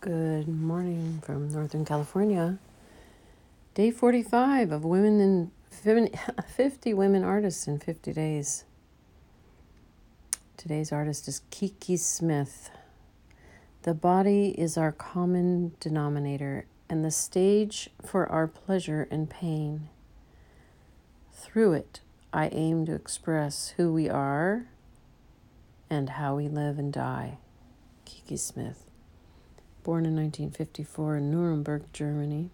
Good morning from Northern California. Day 45 of Women in 50 Women Artists in 50 Days. Today's artist is Kiki Smith. The body is our common denominator and the stage for our pleasure and pain. Through it, I aim to express who we are and how we live and die. Kiki Smith. Born in 1954 in Nuremberg, Germany,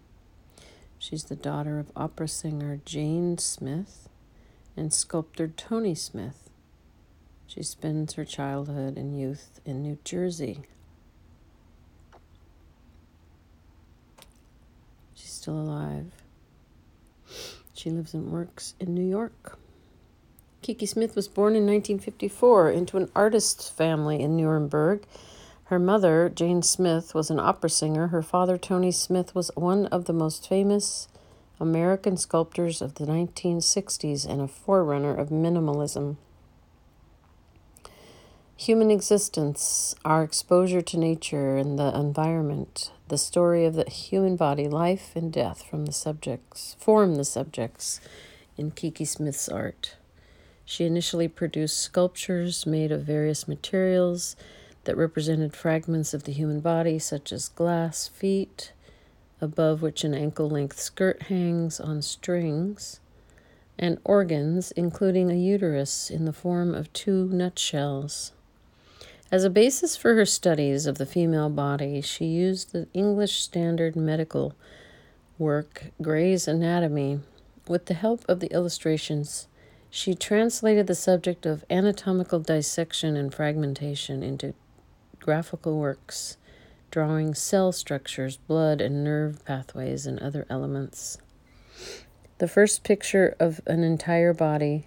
she's the daughter of opera singer Jane Smith and sculptor Tony Smith. She spends her childhood and youth in New Jersey. She's still alive. She lives and works in New York. Kiki Smith was born in 1954 into an artist's family in Nuremberg her mother, Jane Smith, was an opera singer. Her father, Tony Smith, was one of the most famous American sculptors of the 1960s and a forerunner of minimalism. Human existence, our exposure to nature and the environment, the story of the human body, life and death from the subjects, form the subjects in Kiki Smith's art. She initially produced sculptures made of various materials that represented fragments of the human body, such as glass feet, above which an ankle length skirt hangs on strings, and organs, including a uterus in the form of two nutshells. As a basis for her studies of the female body, she used the English Standard Medical work, Gray's Anatomy. With the help of the illustrations, she translated the subject of anatomical dissection and fragmentation into graphical works, drawing cell structures, blood and nerve pathways, and other elements. The first picture of an entire body,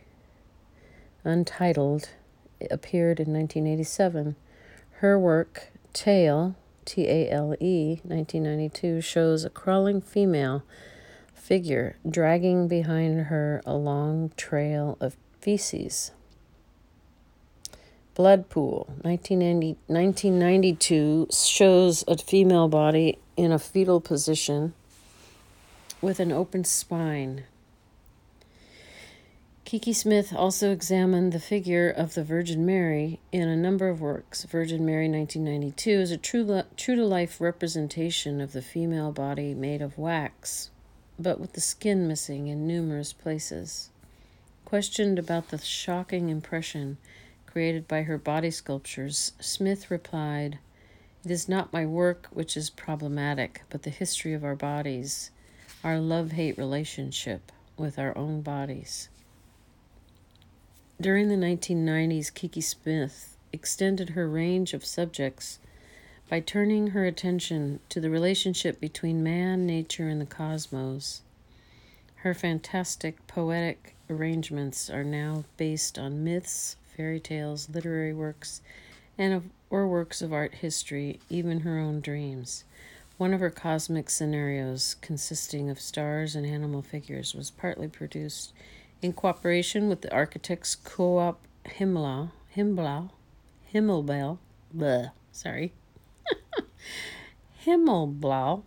untitled, appeared in 1987. Her work, Tale, T A L E, 1992, shows a crawling female figure dragging behind her a long trail of feces. Blood Pool, 1992, shows a female body in a fetal position with an open spine. Kiki Smith also examined the figure of the Virgin Mary in a number of works. Virgin Mary 1992 is a true, true to life representation of the female body made of wax, but with the skin missing in numerous places. Questioned about the shocking impression created by her body sculptures, Smith replied, It is not my work which is problematic, but the history of our bodies, our love hate relationship with our own bodies. During the 1990s, Kiki Smith extended her range of subjects by turning her attention to the relationship between man, nature, and the cosmos. Her fantastic poetic arrangements are now based on myths, fairy tales, literary works, and of, or works of art history, even her own dreams. One of her cosmic scenarios, consisting of stars and animal figures, was partly produced in cooperation with the Architects Co-op Himmler, Himmler, Himmelblau, bleh, sorry, Himmelblau,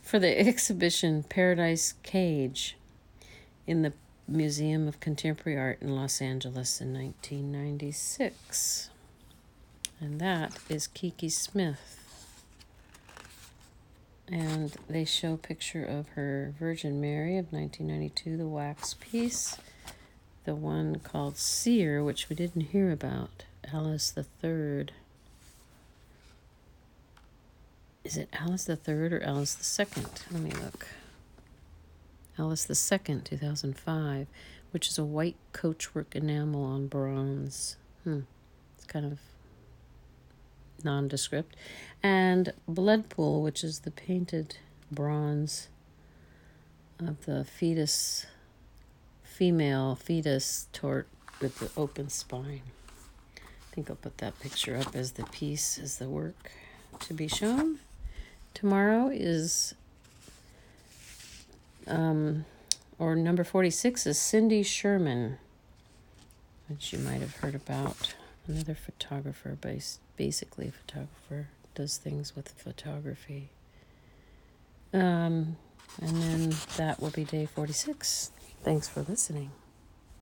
for the exhibition Paradise Cage in the Museum of Contemporary Art in Los Angeles in 1996. And that is Kiki Smith. And they show a picture of her Virgin Mary of 1992, the wax piece. The one called Seer, which we didn't hear about, Alice the Third. Is it Alice the Third or Alice the Second? Let me look. Alice II, 2005, which is a white coachwork enamel on bronze. Hmm. It's kind of nondescript. And Blood Pool, which is the painted bronze of the fetus, female fetus tort with the open spine. I think I'll put that picture up as the piece, as the work to be shown. Tomorrow is um, or number 46 is Cindy Sherman, which you might have heard about. Another photographer, basically a photographer, does things with photography. Um, and then that will be day 46. Thanks for listening.